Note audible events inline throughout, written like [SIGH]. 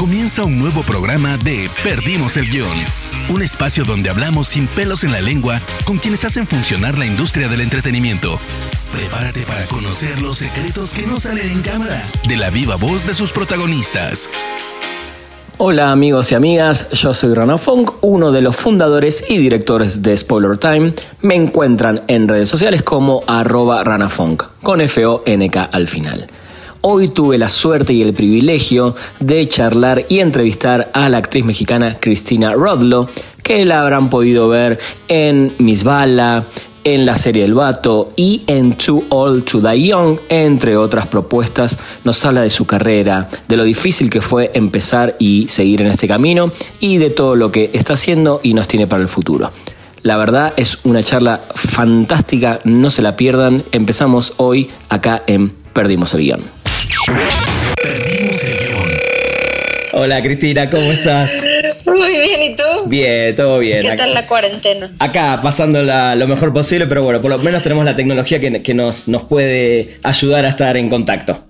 Comienza un nuevo programa de Perdimos el Guión. Un espacio donde hablamos sin pelos en la lengua con quienes hacen funcionar la industria del entretenimiento. Prepárate para conocer los secretos que no salen en cámara de la viva voz de sus protagonistas. Hola amigos y amigas, yo soy Rana Funk, uno de los fundadores y directores de Spoiler Time. Me encuentran en redes sociales como arroba ranafunk, con F-O-N-K al final. Hoy tuve la suerte y el privilegio de charlar y entrevistar a la actriz mexicana Cristina Rodlo, que la habrán podido ver en Miss Bala, en la serie El Vato y en Too Old to Die Young, entre otras propuestas, nos habla de su carrera, de lo difícil que fue empezar y seguir en este camino y de todo lo que está haciendo y nos tiene para el futuro. La verdad es una charla fantástica, no se la pierdan. Empezamos hoy acá en Perdimos el Guión. Perdimos el guion. Hola Cristina, ¿cómo estás? Muy bien, ¿y tú? Bien, todo bien. ¿Qué tal la cuarentena? Acá pasándola lo mejor posible, pero bueno, por lo menos tenemos la tecnología que, que nos, nos puede ayudar a estar en contacto.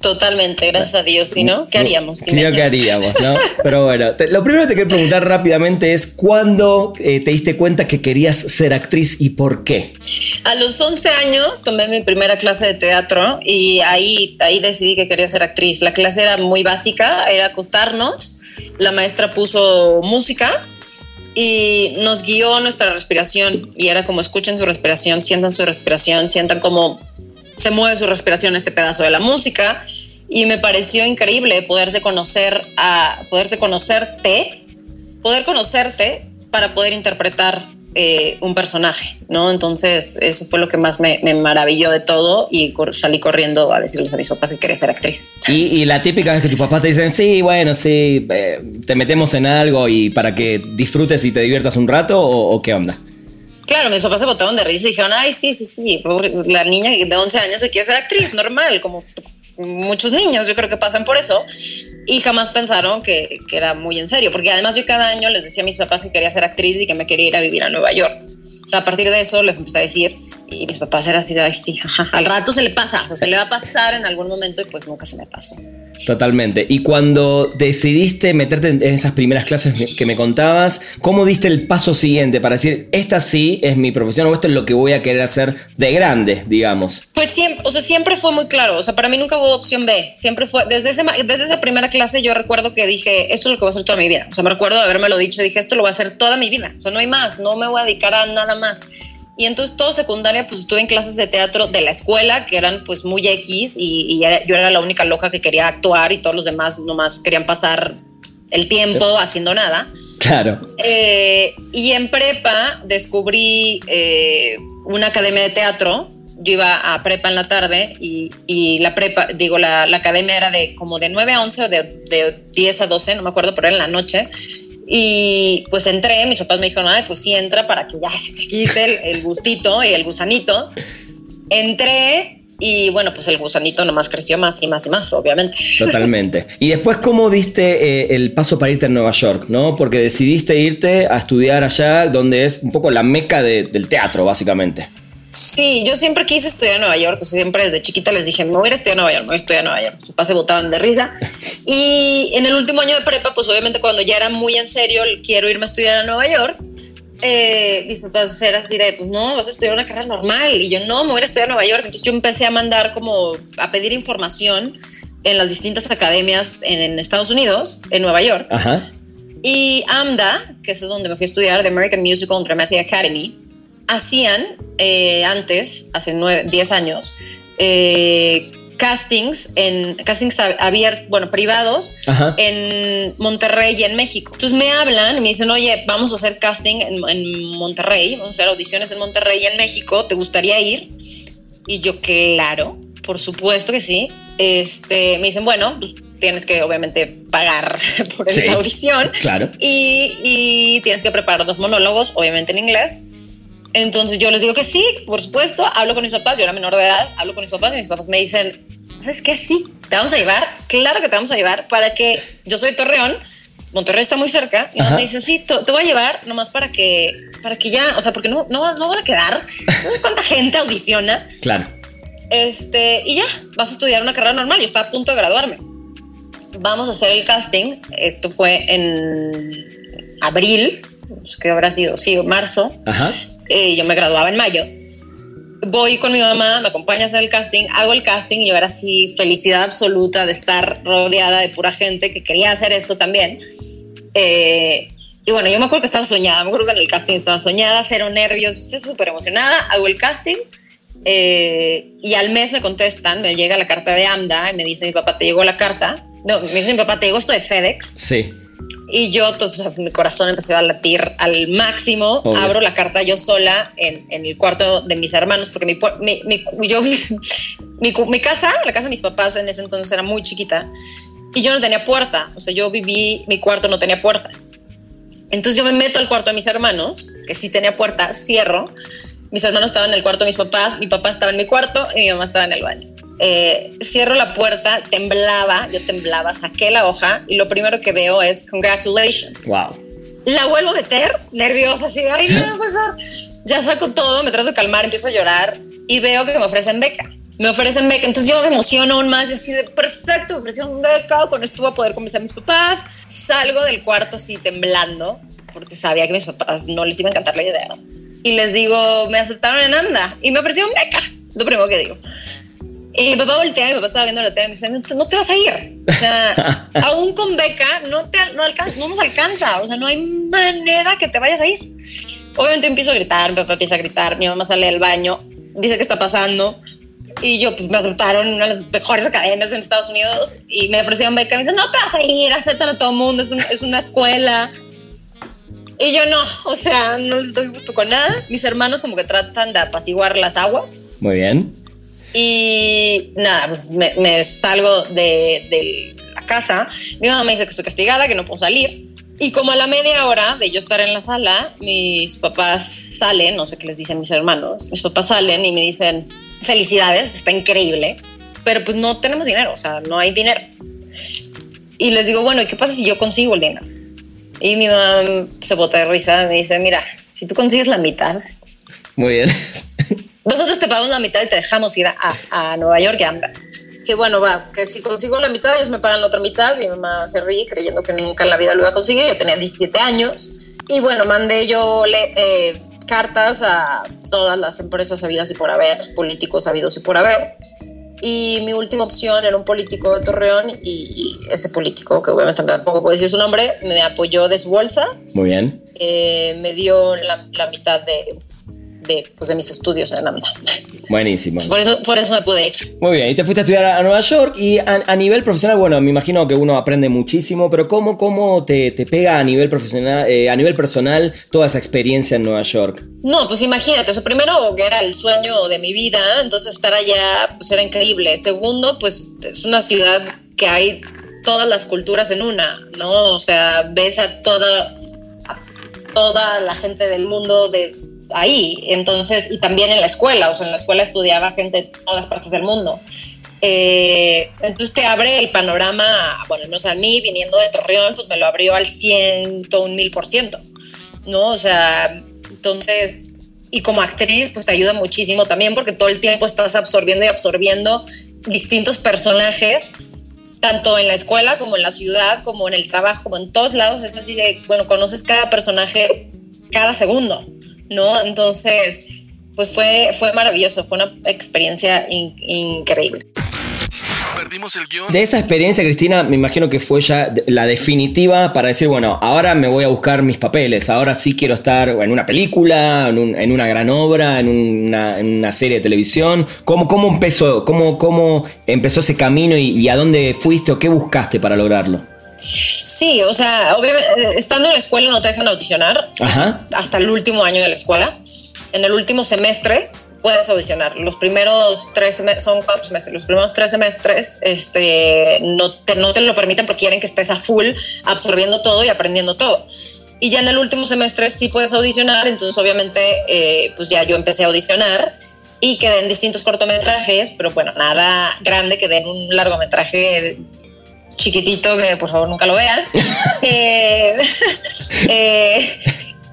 Totalmente, gracias a Dios. Si no, ¿qué haríamos? Sí, ella? ¿qué haríamos, no? Pero bueno, te- lo primero que te quiero preguntar rápidamente es ¿cuándo eh, te diste cuenta que querías ser actriz y por qué? A los 11 años tomé mi primera clase de teatro y ahí, ahí decidí que quería ser actriz. La clase era muy básica, era acostarnos, la maestra puso música y nos guió nuestra respiración y era como escuchen su respiración, sientan su respiración, sientan cómo se mueve su respiración este pedazo de la música y me pareció increíble poderte conocer a poderte conocerte poder conocerte para poder interpretar eh, un personaje, ¿no? Entonces, eso fue lo que más me, me maravilló de todo y cor- salí corriendo a decirles a mis papás que quería ser actriz. Y, y la típica vez que tus papás te dicen, sí, bueno, sí, eh, te metemos en algo y para que disfrutes y te diviertas un rato o, o qué onda? Claro, mis papás se botaron de risa y dijeron, ay, sí, sí, sí, la niña de 11 años se quiere ser actriz, normal, como muchos niños, yo creo que pasan por eso. Y jamás pensaron que, que era muy en serio, porque además yo cada año les decía a mis papás que quería ser actriz y que me quería ir a vivir a Nueva York. O sea, a partir de eso les empecé a decir y mis papás eran así de, ay, sí, ajá, al rato se le pasa, o sea, se le va a pasar en algún momento y pues nunca se me pasó. Totalmente. Y cuando decidiste meterte en esas primeras clases que me contabas, ¿cómo diste el paso siguiente para decir, esta sí es mi profesión o esto es lo que voy a querer hacer de grande, digamos? Pues siempre, o sea, siempre fue muy claro. O sea, para mí nunca hubo opción B. Siempre fue, desde, ese, desde esa primera clase yo recuerdo que dije, esto es lo que voy a hacer toda mi vida. O sea, me recuerdo haberme lo dicho, dije, esto lo voy a hacer toda mi vida. O sea, no hay más, no me voy a dedicar a nada más. Y entonces todo secundaria, pues estuve en clases de teatro de la escuela, que eran pues muy X, y, y yo era la única loca que quería actuar y todos los demás nomás querían pasar el tiempo haciendo nada. Claro. Eh, y en prepa descubrí eh, una academia de teatro. Yo iba a prepa en la tarde y, y la prepa, digo, la, la academia era de como de 9 a 11 o de, de 10 a 12, no me acuerdo, pero era en la noche. Y pues entré, mis papás me dijeron, ay, pues sí, entra para que ya se te quite el, gustito y el gusanito. Entré y bueno, pues el gusanito nomás creció más y más y más, obviamente. Totalmente. Y después, ¿cómo diste eh, el paso para irte a Nueva York? ¿no? Porque decidiste irte a estudiar allá, donde es un poco la meca de- del teatro, básicamente. Sí, yo siempre quise estudiar en Nueva York, sea, siempre desde chiquita les dije, me voy a ir a estudiar a Nueva York, me voy a estudiar a Nueva York. Mis papás se botaban de risa. Y en el último año de prepa, pues obviamente cuando ya era muy en serio, quiero irme a estudiar a Nueva York, eh, mis papás eran así de, pues no, vas a estudiar una carrera normal. Y yo, no, me voy a estudiar a Nueva York. Entonces yo empecé a mandar como, a pedir información en las distintas academias en, en Estados Unidos, en Nueva York. Ajá. Y AMDA, que es donde me fui a estudiar, The American Musical and Dramatic Academy, hacían eh, antes, hace nueve, 10 años, eh, castings en castings abiertos, bueno, privados Ajá. en Monterrey y en México. Entonces me hablan y me dicen, oye, vamos a hacer casting en, en Monterrey, vamos a hacer audiciones en Monterrey y en México, ¿te gustaría ir? Y yo, claro, por supuesto que sí. Este, me dicen, bueno, pues, tienes que obviamente pagar [LAUGHS] por Sí, la audición. claro. Y, y tienes que preparar dos monólogos, obviamente en inglés. Entonces yo les digo que sí, por supuesto, hablo con mis papás, yo era menor de edad, hablo con mis papás y mis papás me dicen, ¿sabes qué? Sí, te vamos a llevar, claro que te vamos a llevar para que yo soy Torreón, Monterrey está muy cerca, y me dicen, sí, te, te voy a llevar nomás para que, para que ya, o sea, porque no, no, no va a quedar, no sé cuánta gente audiciona, Claro. este, y ya, vas a estudiar una carrera normal, yo estaba a punto de graduarme. vamos a hacer el casting. Esto fue en abril, pues, que habrá sido, sí, marzo. Ajá. Eh, yo me graduaba en mayo. Voy con mi mamá, me acompaña a hacer el casting, hago el casting y yo era así felicidad absoluta de estar rodeada de pura gente que quería hacer eso también. Eh, y bueno, yo me acuerdo que estaba soñada, me acuerdo que en el casting estaba soñada, cero nervios, súper emocionada, hago el casting eh, y al mes me contestan, me llega la carta de AMDA y me dice mi papá, te llegó la carta. No, me dice mi papá, te llegó esto de FedEx. Sí. Y yo, entonces, mi corazón empezó a latir al máximo. Obvio. Abro la carta yo sola en, en el cuarto de mis hermanos, porque mi, mi, mi- yo, [LAUGHS] mi, mi casa, la casa de mis papás en ese entonces era muy chiquita y yo no tenía puerta. O sea, yo viví, mi cuarto no tenía puerta. Entonces yo me meto al cuarto de mis hermanos, que sí tenía puerta, cierro. Mis hermanos estaban en el cuarto de mis papás, mi papá estaba en mi cuarto y mi mamá estaba en el baño. Eh, cierro la puerta, temblaba, yo temblaba, saqué la hoja y lo primero que veo es congratulations. Wow. La vuelvo a meter, nerviosa, así de, ay, ¿qué va a pasar? Ya saco todo, me trato de calmar, empiezo a llorar y veo que me ofrecen beca. Me ofrecen beca, entonces yo me emociono aún más, yo así de, perfecto, me ofrecieron beca, con esto voy a poder convencer a mis papás. Salgo del cuarto así temblando, porque sabía que a mis papás no les iba a encantar la idea. Y les digo, me aceptaron en ANDA y me ofrecieron beca, lo primero que digo. Y mi papá voltea, mi papá estaba viendo la tele y me dice, no te, vas a ir. O sea, [LAUGHS] aún con beca no, te, no, alcan- no nos alcanza. O sea, no hay manera que te vayas a ir. Obviamente empiezo a gritar, mi papá empieza a gritar, mi mamá sale del baño, dice qué está pasando. Y yo, pues me aceptaron en una de las mejores academias en Estados Unidos y me ofrecieron beca. Me dicen, no te vas a ir, aceptan a todo el mundo, es, un- es una escuela. Y yo no, o sea, no les doy gusto con nada. Mis hermanos como que tratan de apaciguar las aguas. Muy bien. Y nada, pues me, salgo de, de la casa. Mi mamá me dice que estoy castigada, que no puedo salir. Y como a la media hora de yo estar en la sala, mis papás salen, no sé qué les dicen mis hermanos, mis papás salen y me dicen, felicidades, está increíble, pero pues no tenemos dinero, o sea, no hay dinero. Y les digo, bueno, ¿y qué pasa si yo consigo el dinero? Y mi mamá se bota de risa, me dice, mira, si tú consigues la mitad, Muy bien. Nosotros te pagamos la mitad y te dejamos ir a, a Nueva York y anda. Que bueno, va, que si consigo la mitad, ellos me pagan la otra mitad. Mi mamá se ríe creyendo que nunca en la vida lo iba a conseguir. Yo tenía 17 años. Y bueno, mandé yo le- eh, cartas a todas las empresas habidas y por haber, políticos habidos y por haber. Y mi última opción era un político de Torreón y, y ese político, que obviamente tampoco puedo decir su nombre, me apoyó de su bolsa Muy bien. eh, me dio la, la mitad de, de, pues, de mis estudios en AMDA. Buenísimo. Por eso, por eso me pude ir. Muy bien, y te fuiste a estudiar a Nueva York y a, a nivel profesional, bueno, me imagino que uno aprende muchísimo, pero ¿cómo, cómo te, te pega a nivel profesional, eh, a nivel personal toda esa experiencia en Nueva York? No, pues imagínate, eso primero que era el sueño de mi vida, entonces estar allá pues era increíble. Segundo, pues es una ciudad que hay todas las culturas en una, ¿no? O sea, ves a toda, a toda la gente del mundo de ahí, entonces, y también en la escuela, o sea, en la escuela estudiaba gente de todas partes del mundo. Eh, entonces te abre el panorama, bueno, no sé, a mí viniendo de Torreón, pues me lo abrió al ciento un mil por ciento, ¿no? O sea, entonces, y como actriz, pues te ayuda muchísimo también porque todo el tiempo estás absorbiendo y absorbiendo distintos personajes, tanto en la escuela como en la ciudad, como en el trabajo, como en todos lados. Es así de, bueno, conoces cada personaje cada segundo, ¿no? Entonces, pues fue, fue maravilloso, fue una experiencia in- increíble. Perdimos el guion. De esa experiencia, Cristina, me imagino que fue ya la definitiva para decir, bueno, ahora me voy a buscar mis papeles, ahora sí quiero estar en una película, en, un- en una gran obra, en una, en una serie de televisión. ¿Cómo, cómo empezó? ¿Cómo, ¿Cómo empezó ese camino y, y a dónde fuiste o qué buscaste para lograrlo? Sí, o sea, obviamente, eh, estando en la escuela no te dejan audicionar Ajá. hasta el último año de la escuela. En el último semestre puedes audicionar. Los primeros tres semestres, son cuatro semestres, los primeros tres semestres este, no, te, no te lo permiten porque quieren que estés a full absorbiendo todo y aprendiendo todo. Y ya en el último semestre sí puedes audicionar, entonces obviamente eh, pues ya yo empecé a audicionar y quedé en distintos cortometrajes, pero bueno, nada grande, quedé en un largometraje chiquitito que por favor nunca lo vean. [LAUGHS] Eh, [LAUGHS] eh,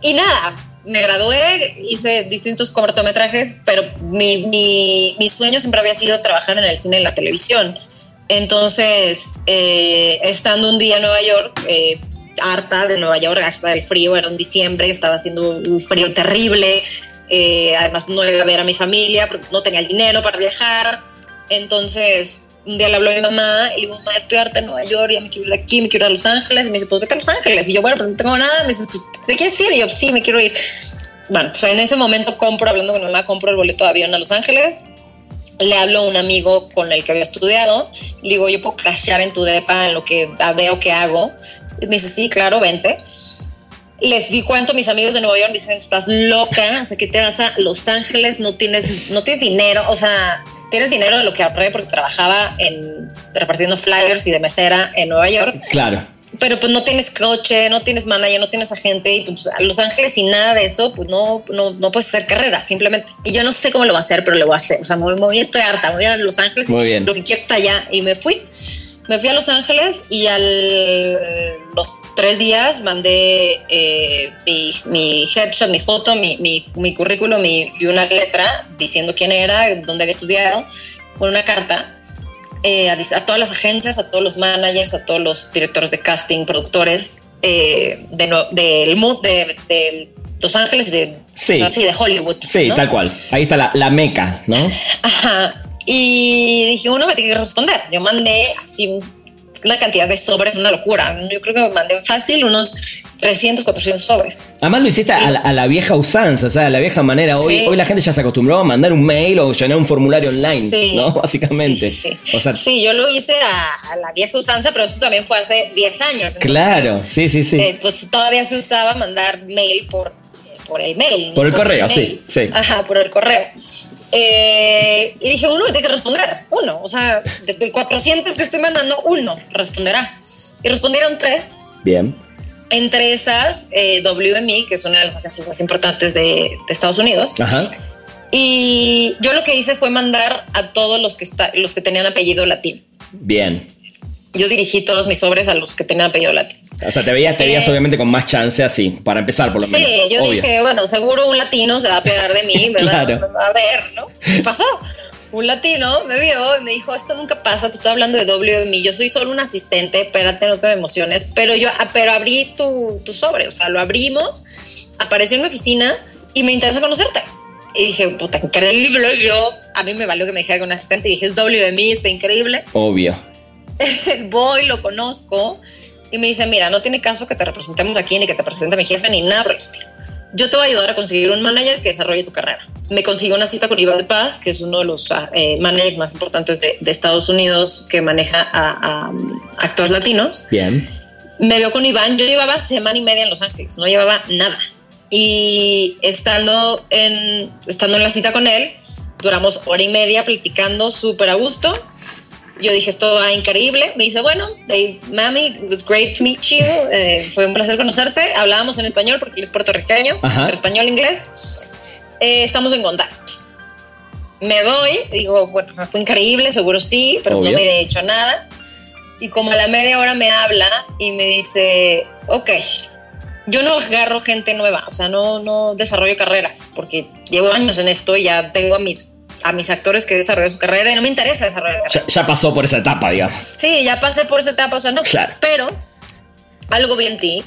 y nada, me gradué, hice distintos cortometrajes, pero mi, mi, mi sueño siempre había sido trabajar en el cine y la televisión. Entonces, eh, estando un día en Nueva York, harta de Nueva York, harta del frío, era un diciembre, estaba haciendo un frío terrible, además no iba a ver a mi familia, no tenía el dinero para viajar, entonces un día le habló a mi mamá y le digo, mamá, estoy harta en Nueva York, ya me quiero ir de aquí, me quiero ir a Los Ángeles, y me dice, pues vete a Los Ángeles, y yo, bueno, pero no tengo nada, me dice, pues, ¿de quieres ir? Y yo, sí, me quiero ir. Bueno, pues en ese momento compro, hablando con mi mamá, compro el boleto de avión a Los Ángeles, le hablo a un amigo con el que había estudiado, le digo, yo puedo crashear en tu depa en lo que veo que hago. Y me dice, sí, claro, vente. Les di cuento a mis amigos de Nueva York, dicen, estás loca, o sea, que te vas a Los Ángeles, no tienes, no tienes dinero, o sea, tienes dinero de lo que ahorré porque trabajaba en repartiendo flyers y de mesera en Nueva York. Claro. Pero pues no tienes coche, no tienes manager, no tienes agente y pues a Los Ángeles sin nada de eso, pues no, no, no puedes hacer carrera, simplemente. Y yo no sé cómo lo voy a hacer, pero lo voy a hacer. O sea, me voy, estoy harta, voy a Los Ángeles. Muy bien. Lo que quiero está allá y me fui. Me fui a Los Ángeles y al los tres días mandé eh, mi, mi, headshot, mi foto, mi, mi, mi currículum y una letra diciendo quién era, dónde había estudiado, con una carta eh, a, a, todas las agencias, a todos los managers, a todos los directores de casting, productores eh, de, del mood de, de, Los Ángeles, de, sí. así, de Hollywood. Sí, ¿no? tal cual. Ahí está la, la meca, ¿no? Ajá. Y dije, uno me tiene que responder. Yo mandé así una cantidad de sobres, una locura. Yo creo que me mandé fácil unos 300, 400 sobres. Además lo hiciste a la, a la, vieja usanza, o sea, a la vieja manera. Hoy, Sí. hoy la gente ya se acostumbró a mandar un mail o llenar un formulario online, Sí. ¿no? [LAUGHS] Básicamente. Sí, sí, sí. O sea, Sí, yo lo hice a, a la vieja usanza, pero eso también fue hace 10 años. Entonces, claro, sí, sí, sí. eh, pues todavía se usaba mandar mail por, por email. Por el correo, email. sí, sí. Ajá, por el correo. Eh, y dije, uno me tiene que responder, uno. O sea, de, de 400 que estoy mandando, uno responderá. Y respondieron tres. Bien. Entre esas, eh, WME, que es una de las agencias más importantes de, de Estados Unidos. Ajá. Y yo lo que hice fue mandar a todos los que, está, los que tenían apellido latino. Bien. Yo dirigí todos mis sobres a los que tenían apellido latino. O sea, te veías, te veías Eh, obviamente con más chance así, para empezar por lo Sí, menos. yo Obvio. dije, bueno, seguro un latino se va a pegar de mí, [LAUGHS] va, Claro. va a ver, ¿no? ¿Qué pasó? Un latino me vio y me dijo, esto nunca pasa, te estoy hablando de WMI, yo soy solo un asistente, espérate, no te emociones, pero yo, ah, pero abrí tu, tu sobre, o sea, lo abrimos, apareció en mi oficina y me interesa conocerte. Y dije, puta, increíble, yo, a mí me valió que me dijera un asistente y dije, es WMI, está increíble. Obvio. [LAUGHS] voy, lo conozco y me dice, mira, no tiene caso que te representemos aquí ni que te presente mi jefe ni nada por el estilo. Yo te voy a ayudar a conseguir un manager que desarrolle tu carrera. Me consiguió una cita con Iván de Paz, que es uno de los ah, eh, managers más importantes de, de Estados Unidos que maneja a, a, actores latinos. Bien. Me veo con Iván, yo llevaba semana y media en Los Ángeles, no llevaba nada. Y estando en, estando en la cita con él, duramos hora y media platicando súper a gusto. Yo dije, esto va increíble. Me dice, bueno, hey, mami, it was great to meet you. Eh, fue un placer conocerte. Hablábamos en español porque él es puertorriqueño, Ajá. entre español e inglés. Eh, estamos en contacto. Me voy, digo, bueno, fue increíble, seguro sí, pero Obvio. no me había hecho nada. Y como a la media hora me habla y me dice, ok, yo no agarro gente nueva, o sea, no, no desarrollo carreras, porque llevo años en esto y ya tengo a mis, a mis actores que desarrollan su carrera y no me interesa desarrollar. Ya, ya pasó por esa etapa, digamos. Sí, ya pasé por esa etapa, o sea, no. Claro. Pero algo vi en ti.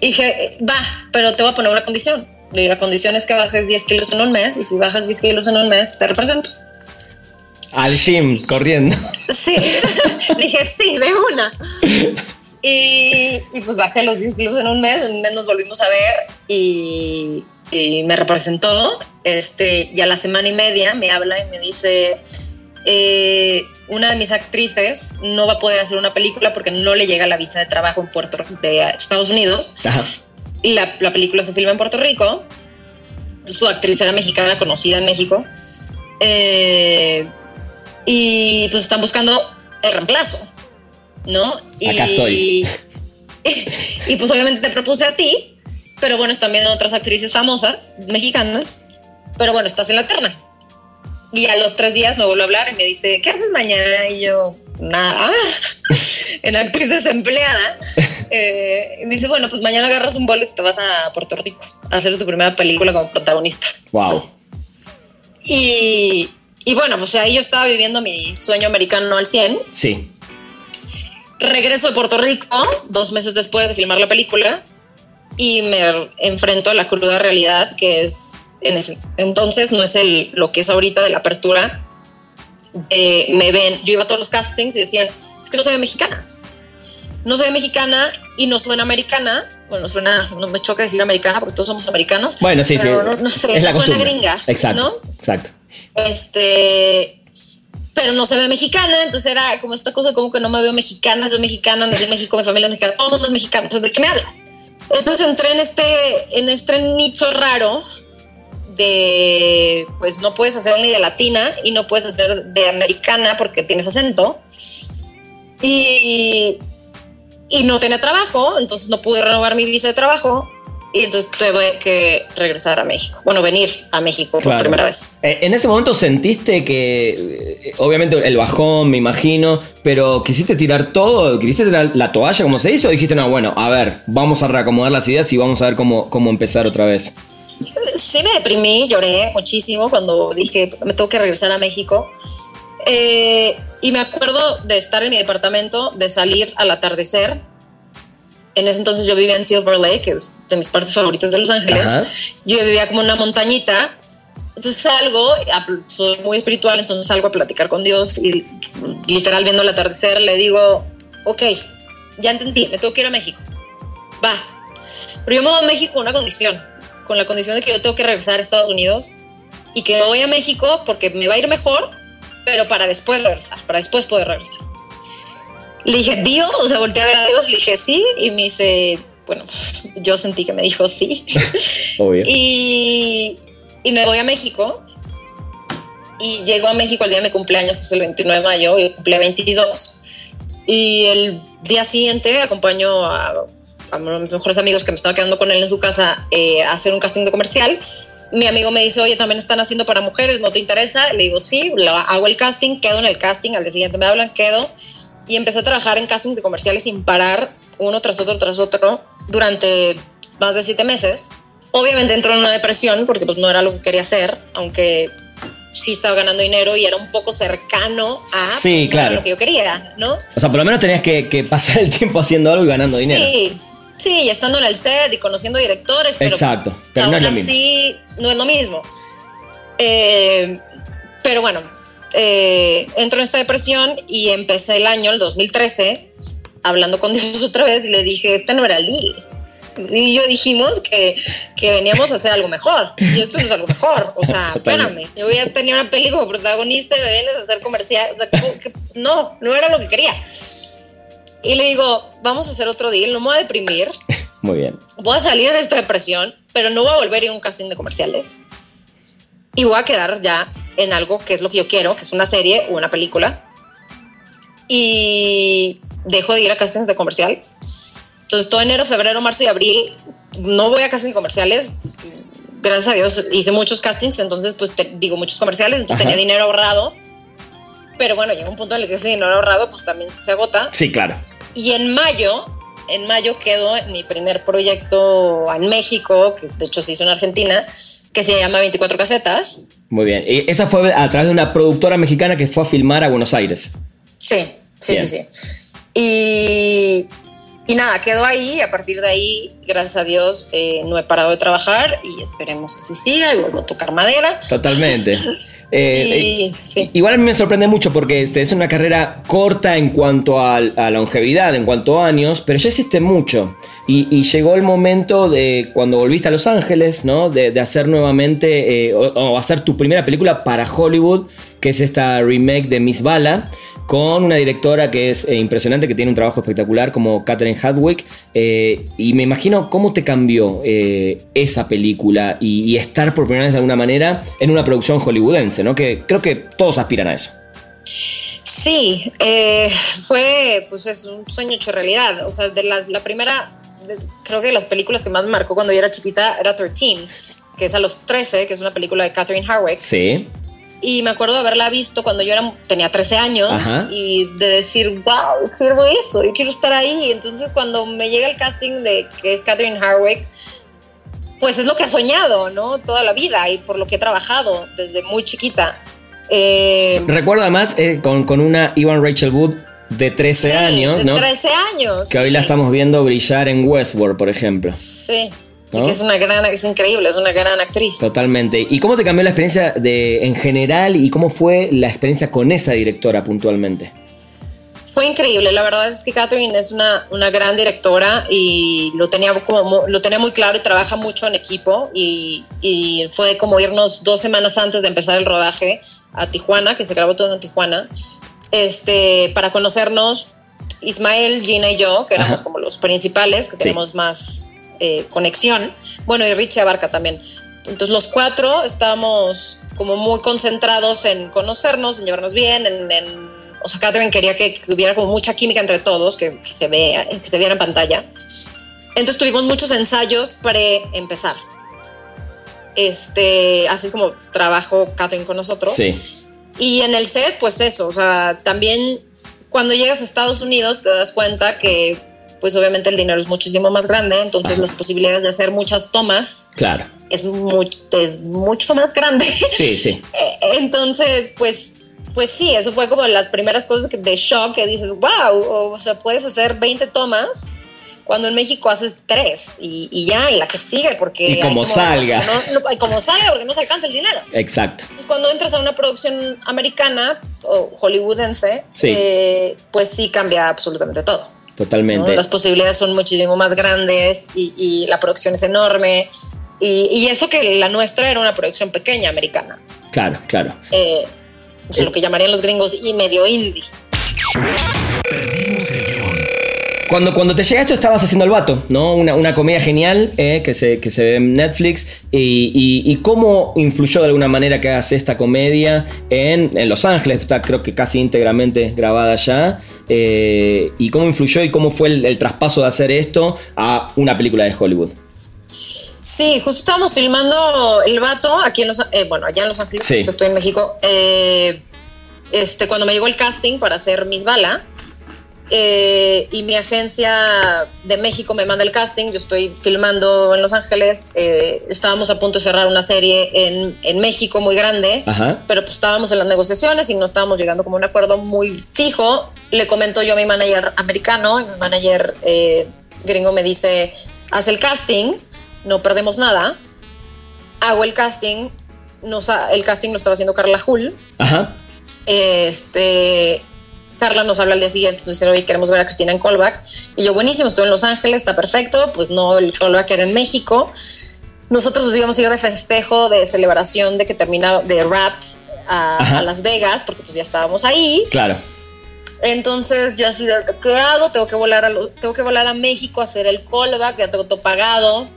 Y dije, va, pero te voy a poner una condición. Y la condición es que bajes 10 kilos en un mes. Y si bajas 10 kilos en un mes, te represento. Al gym, corriendo. Sí. [LAUGHS] dije, sí, de una. Y, y pues bajé los 10 kilos en un mes. En un mes nos volvimos a ver y, y me representó. Este, y a la semana y media me habla y me dice. eh, una de mis actrices no va a poder hacer una película porque no le llega la visa de trabajo en Puerto de Estados Unidos. Ajá. Y la, la película se filma en Puerto Rico. Su actriz era mexicana, conocida en México. Eh, y pues están buscando el reemplazo, ¿no? Y, Acá estoy. [LAUGHS] Y, pues obviamente te propuse a ti, pero bueno, están viendo otras actrices famosas, mexicanas, pero bueno, estás en la terna. Y a los tres días me vuelve a hablar y me dice, ¿qué haces mañana? Y yo, nada, [LAUGHS] en actriz desempleada. [LAUGHS] Eh, y me dice, bueno, pues mañana agarras un vuelo y te vas a Puerto Rico a hacer tu primera película como protagonista. Wow. Y, y bueno, pues ahí yo estaba viviendo mi sueño americano al 100. Sí. Regreso de Puerto Rico dos meses después de filmar la película y me enfrento a la cruda realidad que es en ese entonces no es el lo que es ahorita de la apertura me ven yo iba a todos los castings y decían es que no soy mexicana no soy mexicana y no suena americana. Bueno suena no me choca decir americana porque todos somos americanos bueno sí sí no, sé es la suena gringa exacto exacto. Este pero no se ve mexicana, entonces era como esta cosa como que no me veo mexicana, soy mexicana, nací en México, mi familia es mexicana, todo el mundo es mexicano, entonces ¿de qué me hablas? Entonces entré en este, en este nicho raro de, pues no puedes hacer ni de latina y no puedes hacer de americana porque tienes acento. Y, y no tenía trabajo, entonces no pude renovar mi visa de trabajo y entonces tuve que regresar a México. Bueno, venir a México por primera vez. Eh, en ese momento sentiste que, eh, obviamente, el bajón, me imagino, pero ¿quisiste tirar todo? ¿Quisiste tirar la toalla como se hizo? ¿O dijiste, no, bueno, a ver, vamos a reacomodar las ideas y vamos a ver cómo, cómo empezar otra vez? Sí, me deprimí, lloré muchísimo cuando dije, me tengo que regresar a México. Eh, y me acuerdo de estar en mi departamento, de salir al atardecer en ese entonces yo vivía en Silver Lake, que es de mis partes favoritas de Los Ángeles. Yo vivía como una montañita. Entonces salgo, soy muy espiritual, entonces salgo a platicar con Dios y literal viendo el atardecer le digo, ok, ya entendí, me tengo que ir a México. Va. Pero yo me voy a México con una condición, con la condición de que yo tengo que regresar a Estados Unidos y que voy a México porque me va a ir mejor, pero para después regresar, para después poder regresar. Le dije, Dios, o sea, volteé a ver a Dios, le dije sí, y me dice, bueno, yo sentí que me dijo sí. [LAUGHS] Obvio. Y, y me voy a México. Y llego a México el día de mi cumpleaños, que es el 29 de mayo, y cumple 22. Y el día siguiente acompaño a, a mis mejores amigos que me estaba quedando con él en su casa eh, a hacer un casting de comercial. Mi amigo me dice, oye, también están haciendo para mujeres, ¿no te interesa? Le digo, sí, hago el casting, quedo en el casting, al día siguiente me hablan, quedo y empecé a trabajar en casting de comerciales sin parar, uno tras otro, tras otro, durante más de siete meses. Obviamente entró en una depresión porque pues, no era lo que quería hacer, aunque sí estaba ganando dinero y era un poco cercano a sí, claro. lo que yo quería, ¿no? O sea, por lo menos tenías que, pasar el tiempo haciendo algo y ganando dinero. Sí, sí, y estando en el set y conociendo directores. Pero Exacto, pero no es lo mismo. Sí, no es lo mismo. Eh, pero bueno, eh, entro en esta depresión y empecé el año, el 2013, hablando con [LAUGHS] Dios otra vez y le dije, este no era el Y yo dijimos que, que, veníamos a hacer algo mejor. Y esto no es algo mejor. O sea, espérame. Yo voy a tener una peli como protagonista y me vienes a hacer comercial. no, no era lo que quería. Y le digo, vamos a hacer otro deal, no me voy a deprimir. [LAUGHS] Muy bien. Voy a salir de esta depresión, pero no voy a volver a ir a un casting de comerciales. Y voy a quedar ya en algo que es lo que yo quiero, que es una serie o una película. Y dejo de ir a castings de comerciales. Entonces, todo enero, febrero, marzo y abril no voy a castings comerciales. Gracias a Dios hice muchos castings, entonces, pues digo muchos comerciales, entonces tenía dinero ahorrado. Pero bueno, llega un punto en el que ese dinero ahorrado, pues también se agota. Sí, claro. Y en mayo, en mayo quedo en mi primer proyecto en México, que de hecho se hizo en Argentina, que se llama 24 casetas. Muy bien. Y esa fue a través de una productora mexicana que fue a filmar a Buenos Aires. Sí, sí, sí, sí. Y, y nada, quedó ahí y a partir de ahí, gracias a Dios, eh, no he parado de trabajar y esperemos así siga y vuelvo a tocar madera. Totalmente. [LAUGHS] Eh, eh, igual a mí me sorprende mucho porque este, es una carrera corta en cuanto a, a longevidad, en cuanto a años, pero ya existe mucho. Y, llegó el momento de cuando volviste a Los Ángeles, ¿no? De, hacer nuevamente, o, hacer tu primera película para Hollywood, que es esta remake de Miss Bala con una directora que es eh, impresionante, que tiene un trabajo espectacular como Catherine Hadwick. Eh, y me imagino cómo te cambió eh, esa película y, estar por primera vez de alguna manera en una producción hollywoodense, ¿no? Que creo que todos aspiran a eso. Sí, fue pues es un sueño hecho realidad. O sea, de la primera, creo que las películas que más me marcó cuando yo era chiquita era 13, que es a los 13, que es una película de Catherine Hardwick. Sí y me acuerdo de haberla visto cuando yo era, tenía 13 años y de decir, wow, quiero eso, yo quiero estar ahí. Entonces cuando me llega el casting de que es Catherine Harwick, pues es lo que ha soñado, ¿no? Toda la vida y por lo que he trabajado desde muy chiquita. Eh, Recuerdo además eh, con, con una Ivan Rachel Wood de 13 sí, años, de ¿no? 13 años. Que hoy la estamos viendo brillar en Westworld, por ejemplo. Sí. Que es una gran, es increíble, es una gran actriz. Totalmente. ¿Y cómo te cambió la experiencia de, en general y cómo fue la experiencia con esa directora puntualmente? Fue increíble, la verdad es que Catherine es una, una gran directora y lo tenía, como, lo tenía muy claro y trabaja mucho en equipo y, y fue como irnos dos semanas antes de empezar el rodaje a Tijuana, que se grabó todo en Tijuana, este, para conocernos Ismael, Gina y yo, que éramos Ajá. como los principales, que Sí. tenemos más eh, conexión, bueno, y Richie Abarca también. Entonces los cuatro estábamos como muy concentrados en conocernos, en llevarnos bien, en, en- o sea, Catherine quería que, hubiera como mucha química entre todos, que, que se vea, que se viera en pantalla. Entonces tuvimos muchos ensayos pre empezar. Este, así es como trabajó Catherine con nosotros. Sí. Y en el set, pues eso, o sea, también cuando llegas a Estados Unidos te das cuenta que, pues obviamente el dinero es muchísimo más grande, entonces las posibilidades de hacer muchas tomas Claro. es, mu- es mucho más grande. Sí, [LAUGHS] sí. Entonces, pues, pues sí, eso fue como las primeras cosas de shock que dices, wow, o, sea, puedes hacer 20 tomas cuando en México haces tres y, y ya, y la que sigue, porque... Y como salga. No, no, y como salga, porque no se alcanza el dinero. Exacto. Entonces, cuando entras a una producción americana o hollywoodense, Sí. eh, pues sí cambia absolutamente todo. ¿no? Totalmente. Las posibilidades son muchísimo más grandes y, y la producción es enorme. Y, y eso que la nuestra era una producción pequeña americana. Claro, claro. Eh, lo que llamarían los gringos y medio indie. Perdimos el guion. Cuando, cuando te llega esto estabas haciendo El Vato, ¿no? Una, una comedia genial eh, que, se, que se ve en Netflix. Y, y- y cómo influyó de alguna manera que hagas esta comedia en, en Los Ángeles, está creo que casi íntegramente grabada ya. Eh, y cómo influyó y cómo fue el, el traspaso de hacer esto a una película de Hollywood. Sí, justo estábamos filmando El Vato aquí en Los eh, bueno, allá en Los Ángeles, Sí. estoy en México. Eh, este, cuando me llegó el casting para hacer Miss Bala, eh, y mi agencia de México me manda el casting, yo estoy filmando en Los Ángeles, eh, estábamos a punto de cerrar una serie en, en México muy grande, Ajá. pero pues estábamos en las negociaciones y no estábamos llegando como a un acuerdo muy fijo. Le comento yo a mi manager americano, y mi manager eh, gringo me dice, haz el casting, no perdemos nada. Hago el casting, nos el casting lo estaba haciendo Carla Hull. Ajá. Este, Carla nos habla al día siguiente, nos dice, oye, queremos ver a Cristina en callback. Y yo, buenísimo, estoy en Los Ángeles, está perfecto. Pues no, el callback era en México. Nosotros nos íbamos a ir de festejo, de celebración, de que termina de rap a, Las Vegas, porque pues ya estábamos ahí. Claro. Entonces yo así, ¿qué hago? Tengo que volar a, tengo que volar a México a hacer el callback, ya tengo todo pagado.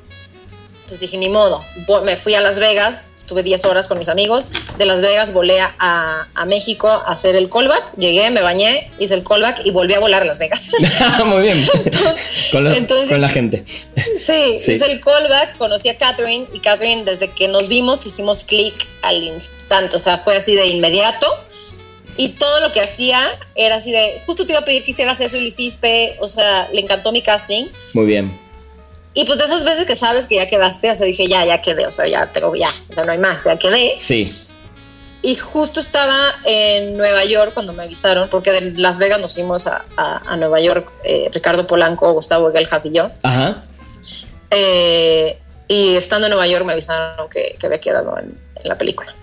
Pues dije, ni modo. Me fui a Las Vegas, estuve 10 horas con mis amigos. De Las Vegas volé a, a México a hacer el callback. Llegué, me bañé, hice el callback y volví a volar a Las Vegas. [LAUGHS] Muy bien. [LAUGHS] con, la- Entonces- con la gente. Sí, Sí. hice el callback, conocí a Catherine y Catherine desde que nos vimos hicimos clic al instante, o sea, fue así de inmediato y todo lo que hacía era así de, justo te iba a pedir que hicieras eso y lo hiciste, o sea, le encantó mi casting Muy bien. Y pues de esas veces que sabes que ya quedaste, o sea, dije, ya, ya quedé, o sea, ya tengo, ya, o sea, no hay más, ya quedé. Sí. Y justo estaba en Nueva York cuando me avisaron, porque de Las Vegas nos fuimos a, a- a Nueva York, eh, Ricardo Polanco, Gustavo Gelhaf y yo. Ajá. Eh, y estando en Nueva York me avisaron que, que había quedado en, en la película.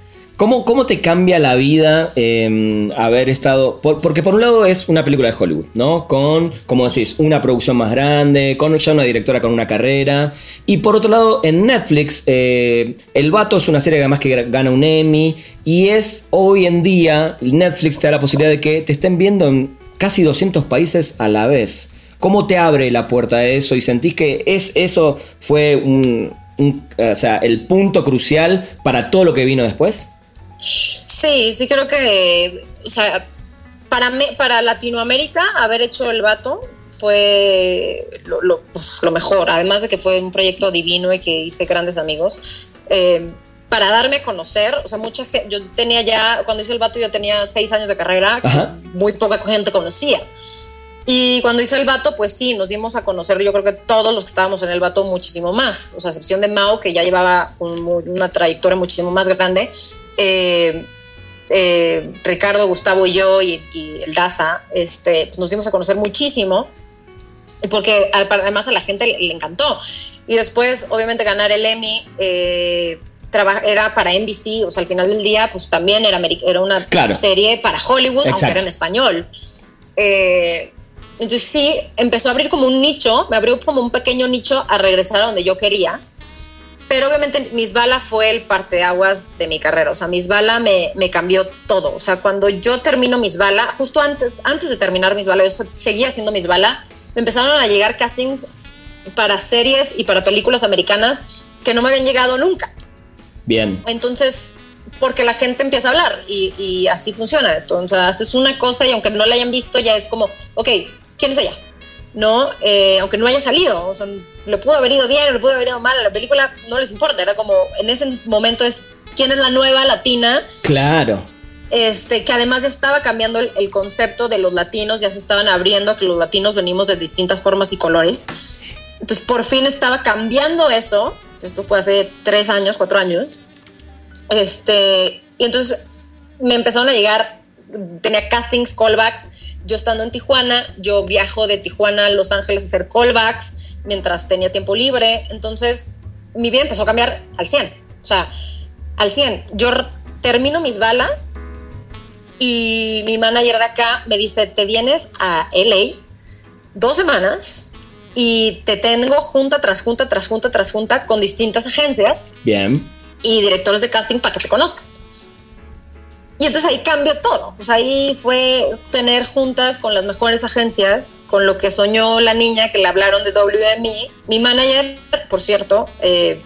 ¿Cómo, ¿Cómo te cambia la vida eh, haber estado.? por- porque por un lado es una película de Hollywood, ¿no? Con, como decís, una producción más grande, con ya una directora con una carrera. Y por otro lado, en Netflix, eh, El Vato es una serie además que gana un Emmy. Y es hoy en día, Netflix te da la posibilidad de que te estén viendo en casi 200 países a la vez. ¿Cómo te abre la puerta a eso? Y sentís que es, eso fue un- o sea, el punto crucial para todo lo que vino después. Sí, sí creo que, o sea, para, me- para Latinoamérica haber hecho el vato fue lo, lo- lo mejor, además de que fue un proyecto divino y que hice grandes amigos. Eh, para darme a conocer, o sea, mucha gente, yo tenía ya, cuando hice el vato yo tenía seis años de carrera, Ajá. muy poca gente conocía. Y cuando hice el vato, pues sí, nos dimos a conocer, yo creo que todos los que estábamos en el vato muchísimo más, o sea, a excepción de Mao, que ya llevaba un- una trayectoria muchísimo más grande. Eh, eh, Ricardo, Gustavo y yo y, el Daza, este, pues nos dimos a conocer muchísimo, porque además a la gente le, encantó. Y después, obviamente, ganar el Emmy eh, era para NBC, o sea, al final del día, pues también era, era una serie para Hollywood, aunque era en español. Eh, entonces sí, empezó a abrir como un nicho, me abrió como un pequeño nicho a regresar a donde yo quería. Pero obviamente Misbala fue el parteaguas de mi carrera. O sea, Misbala me, me cambió todo. O sea, cuando yo termino Misbala, justo antes, antes de terminar Misbala, yo seguía haciendo Misbala, me empezaron a llegar castings para series y para películas americanas que no me habían llegado nunca. Bien. Entonces, porque la gente empieza a hablar y, y así funciona esto. O sea, haces una cosa y aunque no la hayan visto, ya es como, ok, ¿quién es ella? ¿No? Eh, aunque no haya salido. O sea, le pudo haber ido bien, le pudo haber ido mal. A la película no les importa. Era como, en ese momento es, ¿quién es la nueva latina? Claro. Este, que además estaba cambiando el, el, concepto de los latinos, ya se estaban abriendo, que los latinos venimos de distintas formas y colores. Entonces, por fin estaba cambiando eso. Esto fue hace tres años, cuatro años. Este, y entonces me empezaron a llegar, tenía castings, callbacks. Yo estando en Tijuana, yo viajo de Tijuana a Los Ángeles a hacer callbacks mientras tenía tiempo libre. Entonces, mi vida empezó a cambiar al 100. O sea, al 100. Yo termino mis balas y mi manager de acá me dice, te vienes a LA dos semanas y te tengo junta tras junta tras junta tras junta con distintas agencias. Bien y directores de casting para que te conozcan. Y entonces ahí cambió todo. Pues ahí fue tener juntas con las mejores agencias, con lo que soñó la niña que le hablaron de WME. Mi manager, por cierto, eh,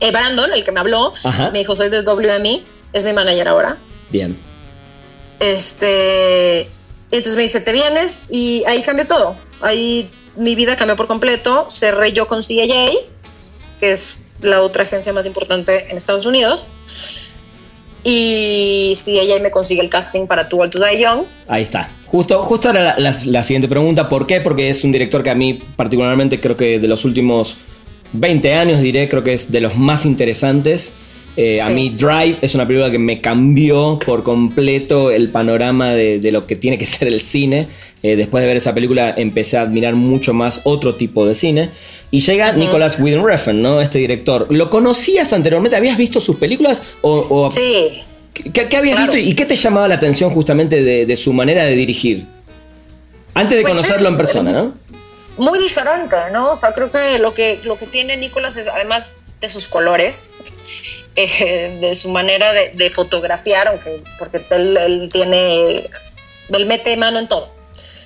eh, Brandon, el que me habló, me dijo, soy de WME, es mi manager ahora. Bien. Este, entonces me dice, te vienes y ahí cambió todo. Ahí mi vida cambió por completo. Cerré yo con CAA, que es la otra agencia más importante en Estados Unidos. Y si ella me consigue el casting para Tu To Die Young. Ahí está. Justo, justo ahora la, siguiente pregunta. ¿Por qué? Porque es un director que a mí particularmente creo que de los últimos 20 años diré, creo que es de los más interesantes. Eh, a mí Drive es una película que me cambió por completo el panorama de, lo que tiene que [LAUGHS] ser el cine. Eh, después de ver esa película empecé a admirar mucho más otro tipo de cine. Y llega Nicolas Winding Refn, ¿no? Este director. ¿Lo conocías anteriormente? ¿Habías visto sus películas? O, sí. ¿Qué, habías visto y qué te llamaba la atención justamente de, su manera de dirigir? Antes de pues conocerlo en persona, ¿no? Muy diferente, ¿no? O sea, creo que lo que, lo que tiene Nicolas es, además de sus colores, eh, de su manera de, fotografiar, aunque, porque él, tiene, él mete mano en todo.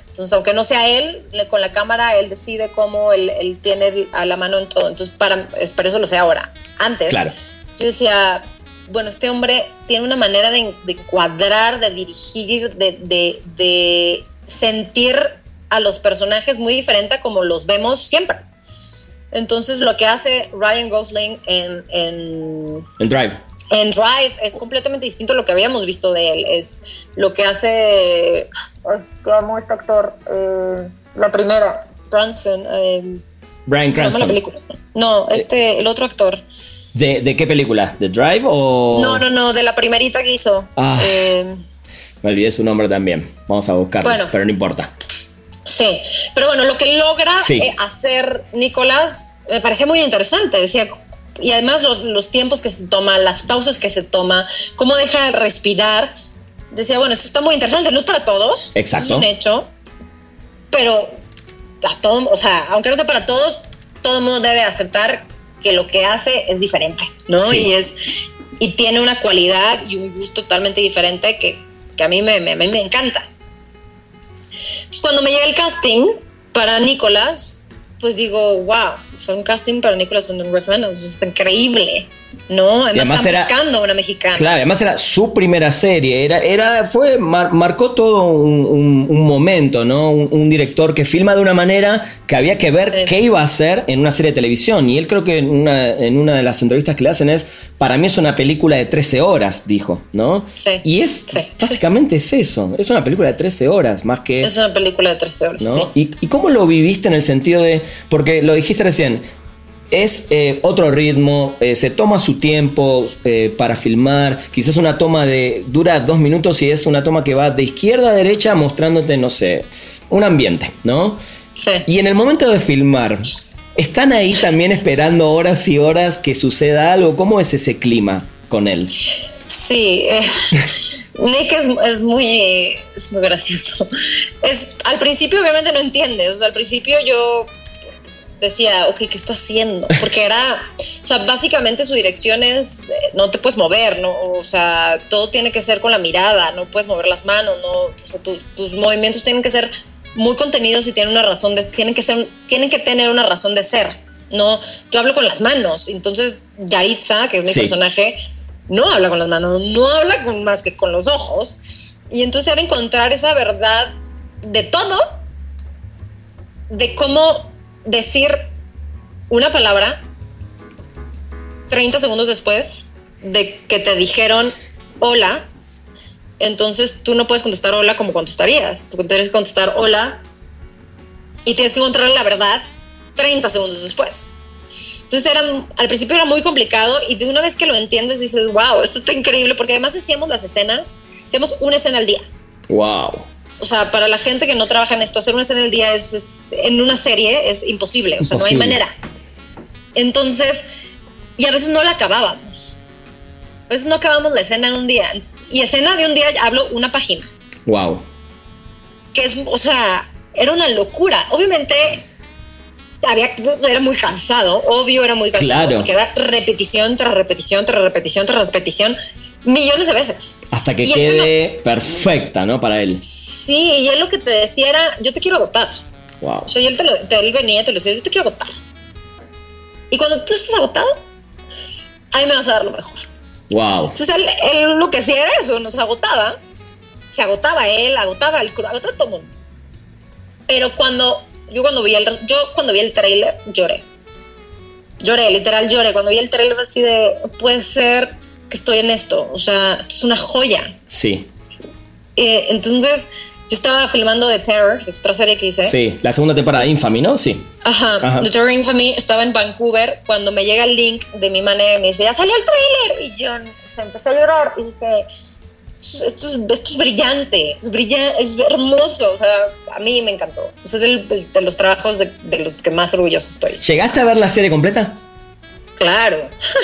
Entonces, aunque no sea él, con la cámara, él decide cómo él, tiene a la mano en todo. Entonces, para, eso lo sé ahora. Antes, yo decía, bueno, este hombre tiene una manera de, cuadrar, de dirigir, de, de, sentir a los personajes muy diferente a como los vemos siempre. Entonces lo que hace Ryan Gosling en, en, Drive. En Drive es completamente distinto a lo que habíamos visto de él. Es lo que hace... ¿Qué amo este actor? Eh, la primera, Branson. Eh, Brian Cranston. No, este, el otro actor. ¿De, ¿De, qué película? ¿De Drive o...? No, no, no, de la primerita que hizo. Ah, eh, me olvidé su nombre también. Vamos a buscarlo, bueno, pero no importa. Sí, pero bueno, lo que logra eh, hacer Nicolás me parecía muy interesante. Decía, y además los, tiempos que se toma, las pausas que se toma, cómo deja de respirar. Decía, bueno, esto está muy interesante, no es para todos. Exacto. Es un hecho. Pero a todo, o sea, aunque no sea para todos, todo el mundo debe aceptar que lo que hace es diferente, ¿no? Y es y tiene una cualidad y un gusto totalmente diferente que, a mí me, me, me encanta cuando me llega el casting para Nicolás, pues digo, wow, fue un casting para Nicolás Refn, está increíble. ¿No? Además, era, buscando una mexicana. Claro, además era su primera serie, era, era, fue, marcó todo un, momento, ¿no? Un, director que filma de una manera que había que ver qué iba a hacer en una serie de televisión. Y él creo que en una, en una de las entrevistas que le hacen es, para mí es una película de 13 horas, dijo, ¿no? Sí. Y es, básicamente es eso, es una película de 13 horas, más que... Es una película de 13 horas, ¿no? ¿Y, ¿Y cómo lo viviste en el sentido de, porque lo dijiste recién, es eh, otro ritmo, eh, se toma su tiempo eh, para filmar, quizás una toma de dura dos minutos y es una toma que va de izquierda a derecha mostrándote, no sé, un ambiente, ¿no? Sí. Y en el momento de filmar, ¿están ahí también esperando horas y horas que suceda algo? ¿Cómo es ese clima con él? Sí, [LAUGHS] Nick es, es muy, es muy gracioso. Es, al principio obviamente no entiendes, o sea, al principio yo decía, ok, ¿qué estoy haciendo? Porque era, o sea, básicamente su dirección es, eh, no te puedes mover, ¿no? O sea, todo tiene que ser con la mirada, no puedes mover las manos, no, o sea, tus, tus movimientos tienen que ser muy contenidos y tienen una razón de, tienen que ser, tienen que tener una razón de ser. No, yo hablo con las manos, entonces Yaritza, que es mi Sí. personaje, no habla con las manos, no habla con, más que con los ojos. Y entonces era encontrar esa verdad de todo, de cómo decir una palabra 30 segundos después de que te dijeron hola. Entonces tú no puedes contestar hola como contestarías. Tú tienes que contestar hola y tienes que encontrar la verdad 30 segundos después. Entonces era, al principio era muy complicado y de una vez que lo entiendes dices, wow, esto está increíble porque además hacíamos las escenas, hacíamos una escena al día. ¡Wow! O sea, para la gente que no trabaja en esto, hacer una escena al día es, es- en una serie es imposible, o sea, no hay Imposible. manera. Entonces, y a veces no la acabábamos. A veces no acabamos la escena en un día. Y escena de un día hablo una página, ¡Wow! que es, o sea, era una locura. Obviamente, había, era muy cansado, obvio era muy cansado, Claro. porque era repetición tras repetición tras repetición tras repetición, millones de veces. Hasta que Y quede perfecta, ¿no? Para él. Sí, y él lo que te decía era, yo te quiero agotar. ¡Wow! O sea, y él, te lo- te- él venía y te lo decía, yo te quiero agotar. Y cuando tú estés agotado, ahí me vas a dar lo mejor. ¡Wow! Entonces él, él lo que hacía era eso, nos agotaba. Se agotaba él, agotaba el agotaba todo el mundo. Pero cuando, yo cuando vi el, yo cuando vi el tráiler, lloré. Lloré, literal lloré. Cuando vi el tráiler así de, puede ser que estoy en esto. O sea, esto es una joya. Sí, Eh, entonces, yo estaba filmando The Terror, que es otra serie que hice. sí. La segunda temporada de Infamy, ¿no? Sí. Ajá. Ajá. The Terror Infamy estaba en Vancouver cuando me llega el link de mi manager y me dice, ya salió el tráiler. Y yo o sea, empecé a llorar y dije, esto es, esto es brillante, es brillante, es hermoso. O sea, a mí me encantó. O sea, es el, el de los trabajos de, de los que más orgulloso estoy. ¿Llegaste a ver la serie completa? Claro.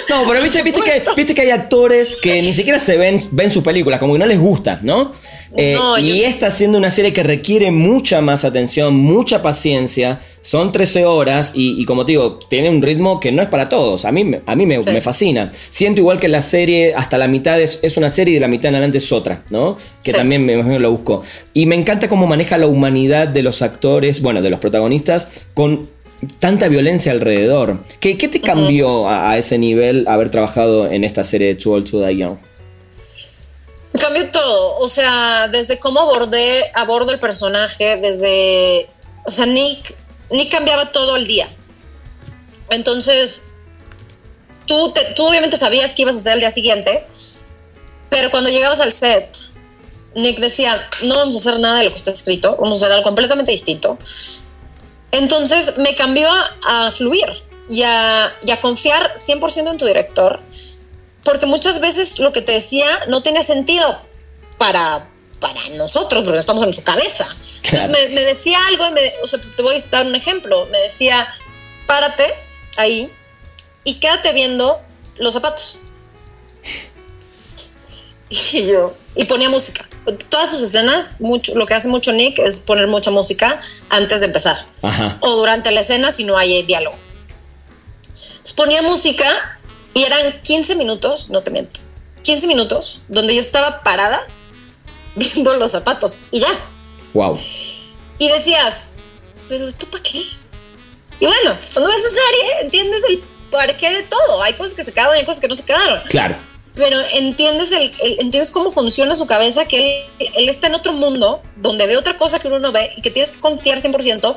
No, pero [LAUGHS] viste, viste, que, viste que hay actores que ni siquiera se ven, ven sus películas, como que no les gusta, ¿no? Eh, No, y yo- esta siendo una serie que requiere mucha más atención, mucha paciencia, son 13 horas y, y como te digo, tiene un ritmo que no es para todos. A mí, me- a mí me, Sí. me fascina. Siento igual que la serie, hasta la mitad es, es una serie y de la mitad en adelante es otra, ¿no? Que Sí. también me imagino que lo busco. Y me encanta cómo maneja la humanidad de los actores, bueno, de los protagonistas, con tanta violencia alrededor. ¿Qué, qué te cambió a, a ese nivel haber trabajado en esta serie de Too Old to Die Young? Cambió todo, o sea, desde cómo abordé, abordo el personaje, desde, o sea, Nick, Nick cambiaba todo el día. Entonces, tú, te- tú obviamente sabías que ibas a hacer el día siguiente, pero cuando llegabas al set, Nick decía, no vamos a hacer nada de lo que está escrito, vamos a hacer algo completamente distinto. Entonces me cambió a, a fluir y a, y a confiar 100% en tu director, porque muchas veces lo que te decía no tenía sentido para, para nosotros, porque estamos en su cabeza. Entonces Claro. me, me decía algo, y me- o sea, te voy a dar un ejemplo, me decía, párate ahí y quédate viendo los zapatos. [LAUGHS] Y yo, y ponía música. Todas sus escenas, mucho, lo que hace mucho Nick es poner mucha música antes de empezar. Ajá. O durante la escena si no hay diálogo. Entonces ponía música y eran 15 minutos, no te miento, 15 minutos donde yo estaba parada [LAUGHS] viendo los zapatos y ya. Wow. Y decías, pero ¿tú para qué? Y bueno, cuando ves su serie, entiendes el para qué de todo. Hay cosas que se quedaron y hay cosas que no se quedaron. Claro. Pero entiendes, el, el- entiendes cómo funciona su cabeza, que él, él está en otro mundo donde ve otra cosa que uno no ve y que tienes que confiar 100%.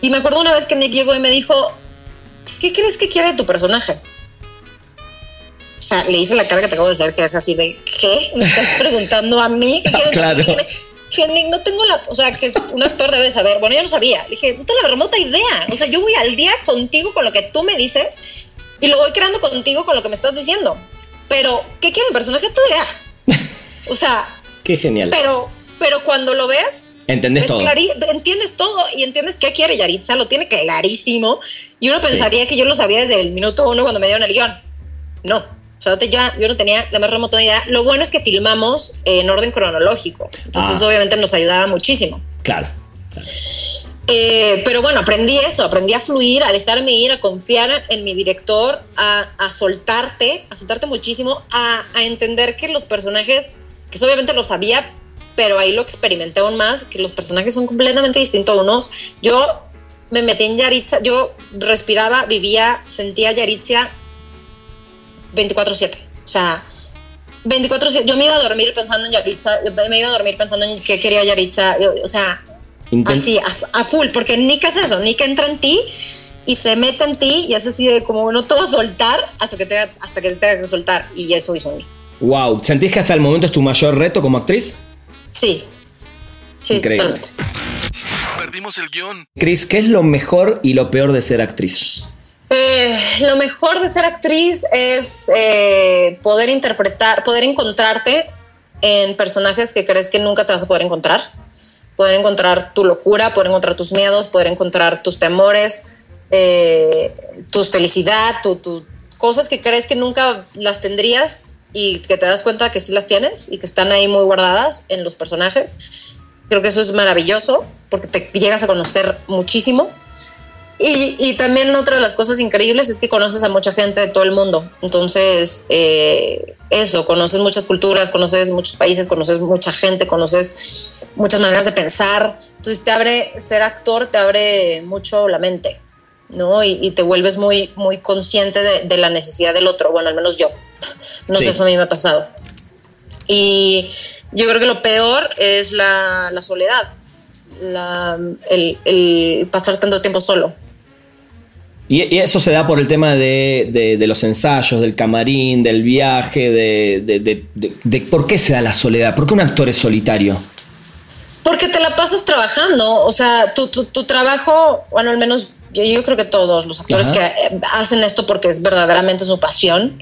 Y me acuerdo una vez que Nick llegó y me dijo, ¿qué crees que quiere tu personaje? O sea, le hice la cara que te acabo de hacer, que es así de, ¿qué? ¿Me estás preguntando a mí? ¿Qué [LAUGHS] quieres que Claro. Dije, Nick, no tengo la. O sea, que es un actor debe saber. Bueno, yo no sabía. Le dije, no tengo la remota idea. O sea, yo voy al día contigo con lo que tú me dices y lo voy creando contigo con lo que me estás diciendo. Pero, ¿qué quiere mi personaje? Tu idea. O sea. [LAUGHS] Qué genial. Pero, pero cuando lo ves. Entendés todo. entiendes todo y entiendes qué quiere Yaritza, lo tiene clarísimo. Y uno pensaría que yo lo sabía desde el minuto uno cuando me dieron el guion. No, o sea, ya, yo no tenía la más remota idea. Lo bueno es que filmamos en orden cronológico. Entonces, Ah. obviamente, nos ayudaba muchísimo. Claro. Eh, pero bueno, aprendí eso, aprendí a fluir, a dejarme ir, a confiar en mi director, a, a soltarte, a soltarte muchísimo, a, entender que los personajes, que eso obviamente lo sabía, pero ahí lo experimenté aún más, que los personajes son completamente distintos unos. Yo me metí en Yaritza, yo respiraba, vivía, sentía Yaritza 24/7. O sea, 24/7. Yo me iba a dormir pensando en Yaritza, me iba a dormir pensando en qué quería Yaritza. o sea, Intent- así, a, a full, porque Nick es eso, Nick entra en ti y se mete en ti y es así de como no te va a soltar hasta que te, hasta que te tenga que soltar. Y eso hizo Nick. Wow. ¿Sentís que hasta el momento es tu mayor reto como actriz? Sí. Sí, Increíble. totalmente. Perdimos el guion. Chris, ¿qué es lo mejor y lo peor de ser actriz? Eh, lo mejor de ser actriz es eh, poder interpretar, poder encontrarte en personajes que crees que nunca te vas a poder encontrar. Poder encontrar tu locura, poder encontrar tus miedos, poder encontrar tus temores, eh, tu felicidad, tu, cosas que crees que nunca las tendrías y que te das cuenta que sí las tienes y que están ahí muy guardadas en los personajes. Creo que eso es maravilloso porque te llegas a conocer muchísimo. Y, y también otra de las cosas increíbles es que conoces a mucha gente de todo el mundo. Entonces, eh, eso, conoces muchas culturas, conoces muchos países, conoces mucha gente, conoces muchas maneras de pensar. Entonces, te abre, ser actor te abre mucho la mente, ¿no? Y, y te vuelves muy, muy consciente de, de la necesidad del otro. Bueno, al menos yo. No Sí. sé, eso a mí me ha pasado. Y yo creo que lo peor es la, la soledad, la- el, el pasar tanto tiempo solo. Y, y eso se da por el tema de, de- de los ensayos, del camarín, del viaje, de, de- ¿Por qué se da la soledad? ¿Por qué un actor es solitario? Porque te la pasas trabajando, o sea, tu, tu, tu trabajo, bueno, al menos yo, yo creo que todos los actores Ajá. que eh, hacen esto porque es verdaderamente su pasión,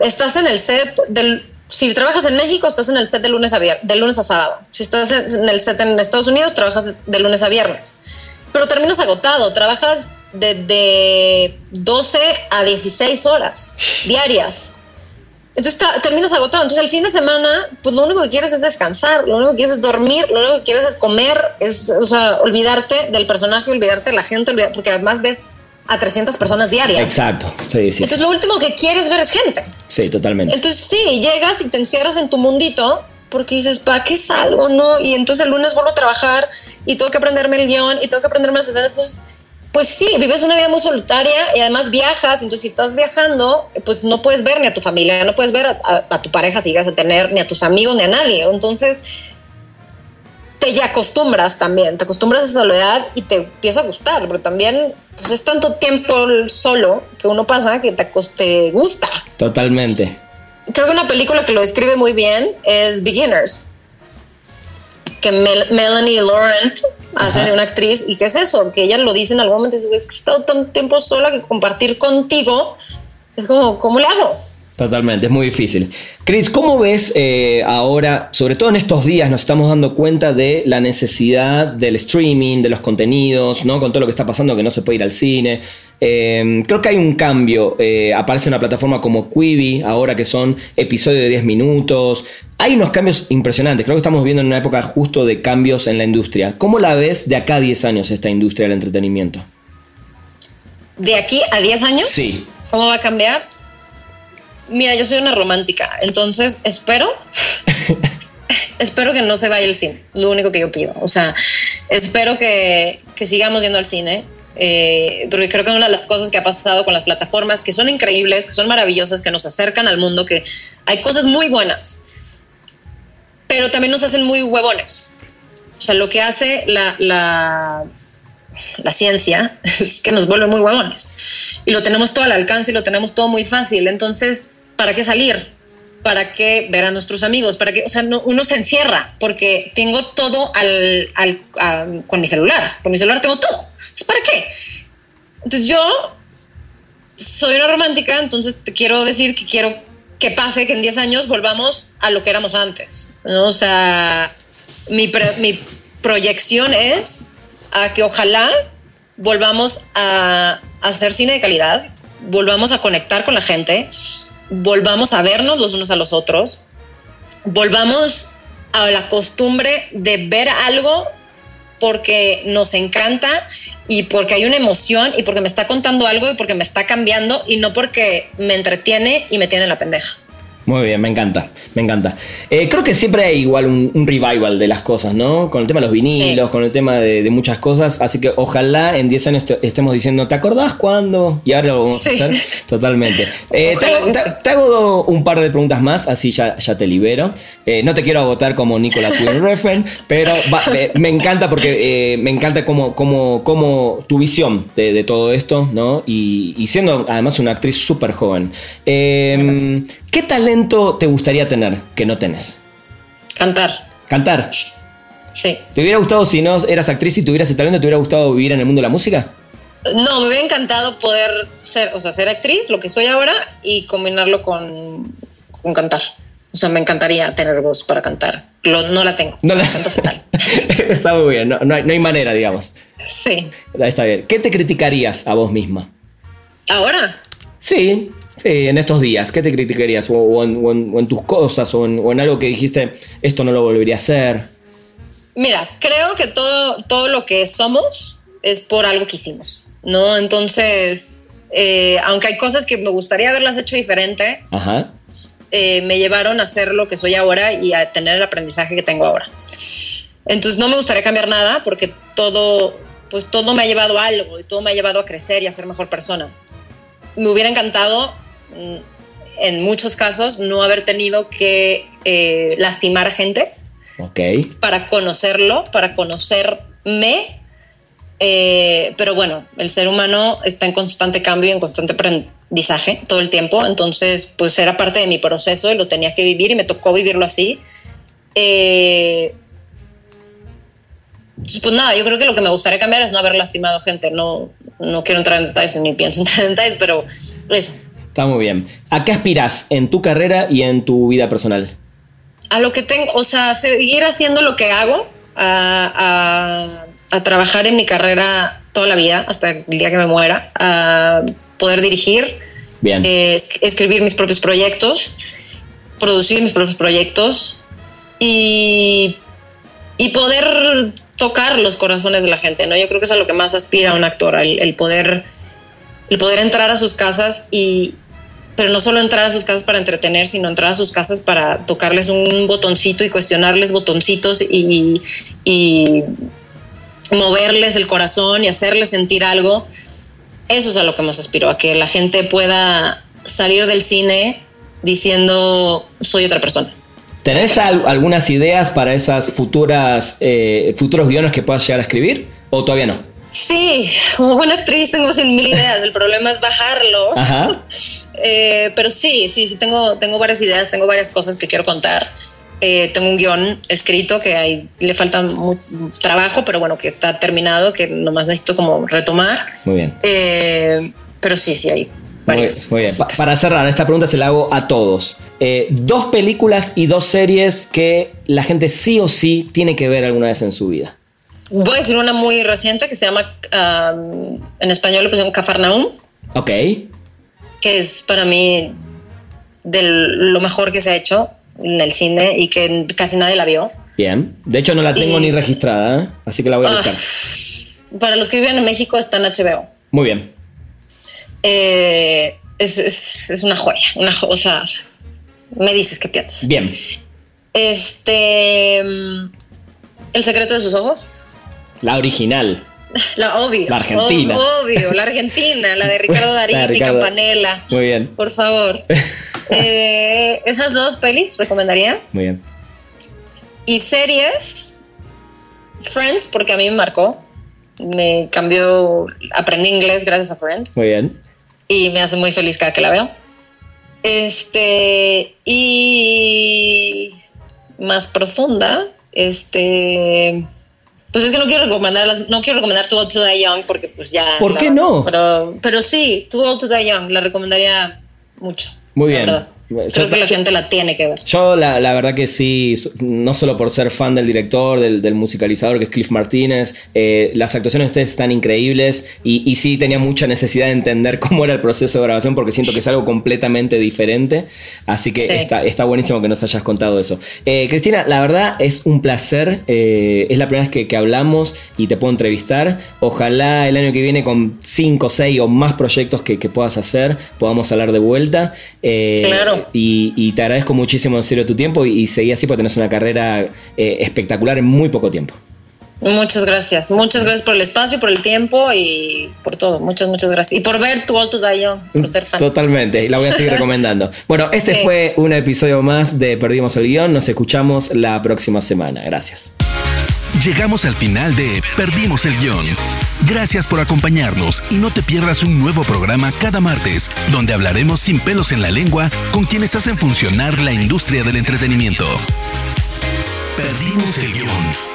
estás en el set del... Si trabajas en México, estás en el set de lunes a, vier- de lunes a sábado. Si estás en el set en Estados Unidos, trabajas de lunes a viernes. Pero terminas agotado, trabajas de, de 12 a 16 horas diarias. Entonces terminas agotado. Entonces el fin de semana, pues lo único que quieres es descansar, lo único que quieres es dormir, lo único que quieres es comer, es, o sea, olvidarte del personaje, olvidarte de la gente, olvidar- porque además ves a 300 personas diarias. Exacto, sí, sí, Entonces lo último que quieres ver es gente. sí, totalmente. Entonces sí, llegas y te encierras en tu mundito porque dices, ¿para qué salgo? No, y entonces el lunes vuelvo a trabajar y tengo que aprenderme el guion y tengo que aprenderme las escenas. Entonces, pues sí, vives una vida muy solitaria y además viajas. Entonces, si estás viajando, pues no puedes ver ni a tu familia, no puedes ver a, a- a tu pareja si llegas a tener, ni a tus amigos, ni a nadie. Entonces, te ya acostumbras también, te acostumbras a esa soledad y te empieza a gustar, pero también pues, es tanto tiempo solo que uno pasa que te, te gusta Totalmente. creo que una película que lo describe muy bien es Beginners, que Mel- Melanie Laurent hace Ajá. de una actriz y que es eso, que ella lo dice en algún momento, es que he estado tanto tiempo sola que compartir contigo es como, ¿cómo le hago? Totalmente, es muy difícil. Chris, ¿cómo ves eh, ahora, sobre todo en estos días, nos estamos dando cuenta de la necesidad del streaming, de los contenidos, ¿no? Con todo lo que está pasando, que no se puede ir al cine. Eh, creo que hay un cambio. eh, aparece una plataforma como Quibi, ahora que son episodios de 10 minutos. Hay unos cambios impresionantes. Creo que estamos viviendo en una época justo de cambios en la industria. ¿Cómo la ves de acá a 10 años esta industria del entretenimiento? De aquí a 10 años, Sí. ¿cómo va a cambiar? Mira, yo soy una romántica, entonces espero, [LAUGHS] espero que no se vaya el cine, lo único que yo pido. O sea, espero que, que sigamos yendo al cine, eh, porque creo que una de las cosas que ha pasado con las plataformas, que son increíbles, que son maravillosas, que nos acercan al mundo, que hay cosas muy buenas, pero también nos hacen muy huevones. O sea, lo que hace la, la, la ciencia [LAUGHS] es que nos vuelve muy huevones. Y lo tenemos todo al alcance y lo tenemos todo muy fácil. Entonces, ¿para qué salir? ¿para qué ver a nuestros amigos? ¿Para qué? O sea, uno se encierra porque tengo todo al, con mi celular. Con mi celular tengo todo. Entonces, ¿para qué? Entonces yo soy una romántica, entonces te quiero decir que quiero que pase que en 10 años volvamos a lo que éramos antes. ¿no? O sea, mi, mi proyección es a que ojalá volvamos a hacer cine de calidad, volvamos a conectar con la gente, volvamos a vernos los unos a los otros, volvamos a la costumbre de ver algo porque nos encanta y porque hay una emoción y porque me está contando algo y porque me está cambiando y no porque me entretiene y me tiene la pendeja. Muy bien, me encanta, me encanta. Eh, creo que siempre hay igual un, revival de las cosas, ¿no? Con el tema de los vinilos, con el tema de, muchas cosas. Así que ojalá en 10 años estemos diciendo, ¿te acordás cuándo? Y ahora lo vamos a hacer totalmente. Eh, te, hago un par de preguntas más, así ya, ya te libero. Eh, no te quiero agotar como Nicolas Refn, pero me encanta porque me encanta como, como, como tu visión de, todo esto, ¿no? Y, y, siendo además una actriz súper joven. ¿Qué talento te gustaría tener que no tenés? Cantar. ¿Cantar? Sí. ¿Te hubiera gustado, si no eras actriz y tuvieras ese talento, te hubiera gustado vivir en el mundo de la música? No, me hubiera encantado poder ser, o sea, ser actriz, lo que soy ahora, y combinarlo con, con cantar. O sea, me encantaría tener voz para cantar. no la tengo. No la... Canto fatal. [LAUGHS] Está muy bien, no, hay, no hay manera, digamos. Sí. Está bien. ¿Qué te criticarías a vos misma? ¿Ahora? Sí, Sí, en estos días, ¿qué te criticarías? O, en, tus cosas, o en, algo que dijiste, esto no lo volvería a hacer. Mira, creo que todo, todo lo que somos es por algo que hicimos, ¿no? Entonces, eh, aunque hay cosas que me gustaría haberlas hecho diferente, eh, me llevaron a ser lo que soy ahora y a tener el aprendizaje que tengo ahora. Entonces, no me gustaría cambiar nada porque todo, pues todo me ha llevado a algo y todo me ha llevado a crecer y a ser mejor persona. Me hubiera encantado en muchos casos no haber tenido que eh, lastimar gente para conocerlo, para conocerme. Eh, pero bueno, el ser humano está en constante cambio y en constante aprendizaje todo el tiempo. Entonces, pues era parte de mi proceso y lo tenía que vivir y me tocó vivirlo así. Eh, pues nada, yo creo que lo que me gustaría cambiar es no haber lastimado gente. No, no quiero entrar en detalles ni pienso [LAUGHS] entrar en detalles, pero eso. Está muy bien. ¿A qué aspiras en tu carrera y en tu vida personal? A lo que tengo, o sea, seguir haciendo lo que hago, a, trabajar en mi carrera toda la vida, hasta el día que me muera, a poder dirigir, bien. Eh, escribir mis propios proyectos, producir mis propios proyectos y, y poder tocar los corazones de la gente, ¿no? Yo creo que es a lo que más aspira un actor, el poder el poder entrar a sus casas y, pero no solo entrar a sus casas para entretener, sino entrar a sus casas para tocarles un botoncito y cuestionarles botoncitos y, moverles el corazón y hacerles sentir algo. Eso es a lo que más aspiro, a que la gente pueda salir del cine diciendo soy otra persona. ¿Tenés algunas ideas para esas futuras eh, futuros guiones que puedas llegar a escribir o todavía no? Sí, como buena actriz tengo cien mil ideas. El problema es bajarlo. Ajá. [LAUGHS] Eh, pero sí, sí, sí, tengo, tengo varias ideas, tengo varias cosas que quiero contar. Eh, tengo un guion escrito que hay, le falta mucho trabajo, pero bueno, que está terminado, que nomás necesito como retomar. Muy bien. Eh, pero sí, sí, hay varias. Muy bien. para cerrar, esta pregunta se la hago a todos. dos películas y dos series que la gente sí o sí tiene que ver alguna vez en su vida. Voy a decir una muy reciente que se llama, en español le pusieron Cafarnaum. Ok. Que es para mí de lo mejor que se ha hecho en el cine y que casi nadie la vio. Bien. De hecho, no la tengo ni registrada, ¿eh? así que la voy a buscar. Ah, para los que viven en México está en HBO. Muy bien. Eh, es, una joya. Una o sea, me dices qué piensas. Bien. Este. Mm, el secreto de sus ojos. La original. La obvio. La Argentina. obvio, la Argentina, la de Ricardo [LAUGHS] Darín y Campanella. Muy bien. Por favor. [LAUGHS] Eh, esas dos pelis recomendaría. Muy bien. Y series, Friends, porque a mí me marcó. Me cambió, aprendí inglés gracias a Friends. Muy bien. Y me hace muy feliz cada que la veo. Este, y más profunda, este, pues es que no quiero recomendar, no quiero recomendar Too Old to Die Young porque pues ya. ¿Por qué no? Pero, pero sí, Too Old to Die Young, la recomendaría mucho. Muy bien. Creo que la gente la tiene que ver. Yo la, verdad que sí, no solo por ser fan del director, del, musicalizador que es Cliff Martínez, eh, las actuaciones de ustedes están increíbles y, sí tenía mucha necesidad de entender cómo era el proceso de grabación porque siento que es algo completamente diferente, así que está, está, buenísimo que nos hayas contado eso. Eh, Cristina, la verdad es un placer, eh, es la primera vez que, hablamos y te puedo entrevistar, ojalá el año que viene con 5, 6 o más proyectos que, que puedas hacer podamos hablar de vuelta. claro. Y, te agradezco muchísimo en serio tu tiempo y, seguí así porque tenés una carrera eh, espectacular en muy poco tiempo. Muchas gracias, muchas gracias por el espacio, por el tiempo y por todo. Muchas, muchas gracias. Y por ver tu Alto Young, por ser fan. Totalmente, y la voy a seguir recomendando. [LAUGHS] Bueno, este fue un episodio más de Perdimos el Guión. Nos escuchamos la próxima semana. Gracias. Llegamos al final de Perdimos el Guión. Gracias por acompañarnos y no te pierdas un nuevo programa cada martes, donde hablaremos sin pelos en la lengua con quienes hacen funcionar la industria del entretenimiento. Perdimos el Guión.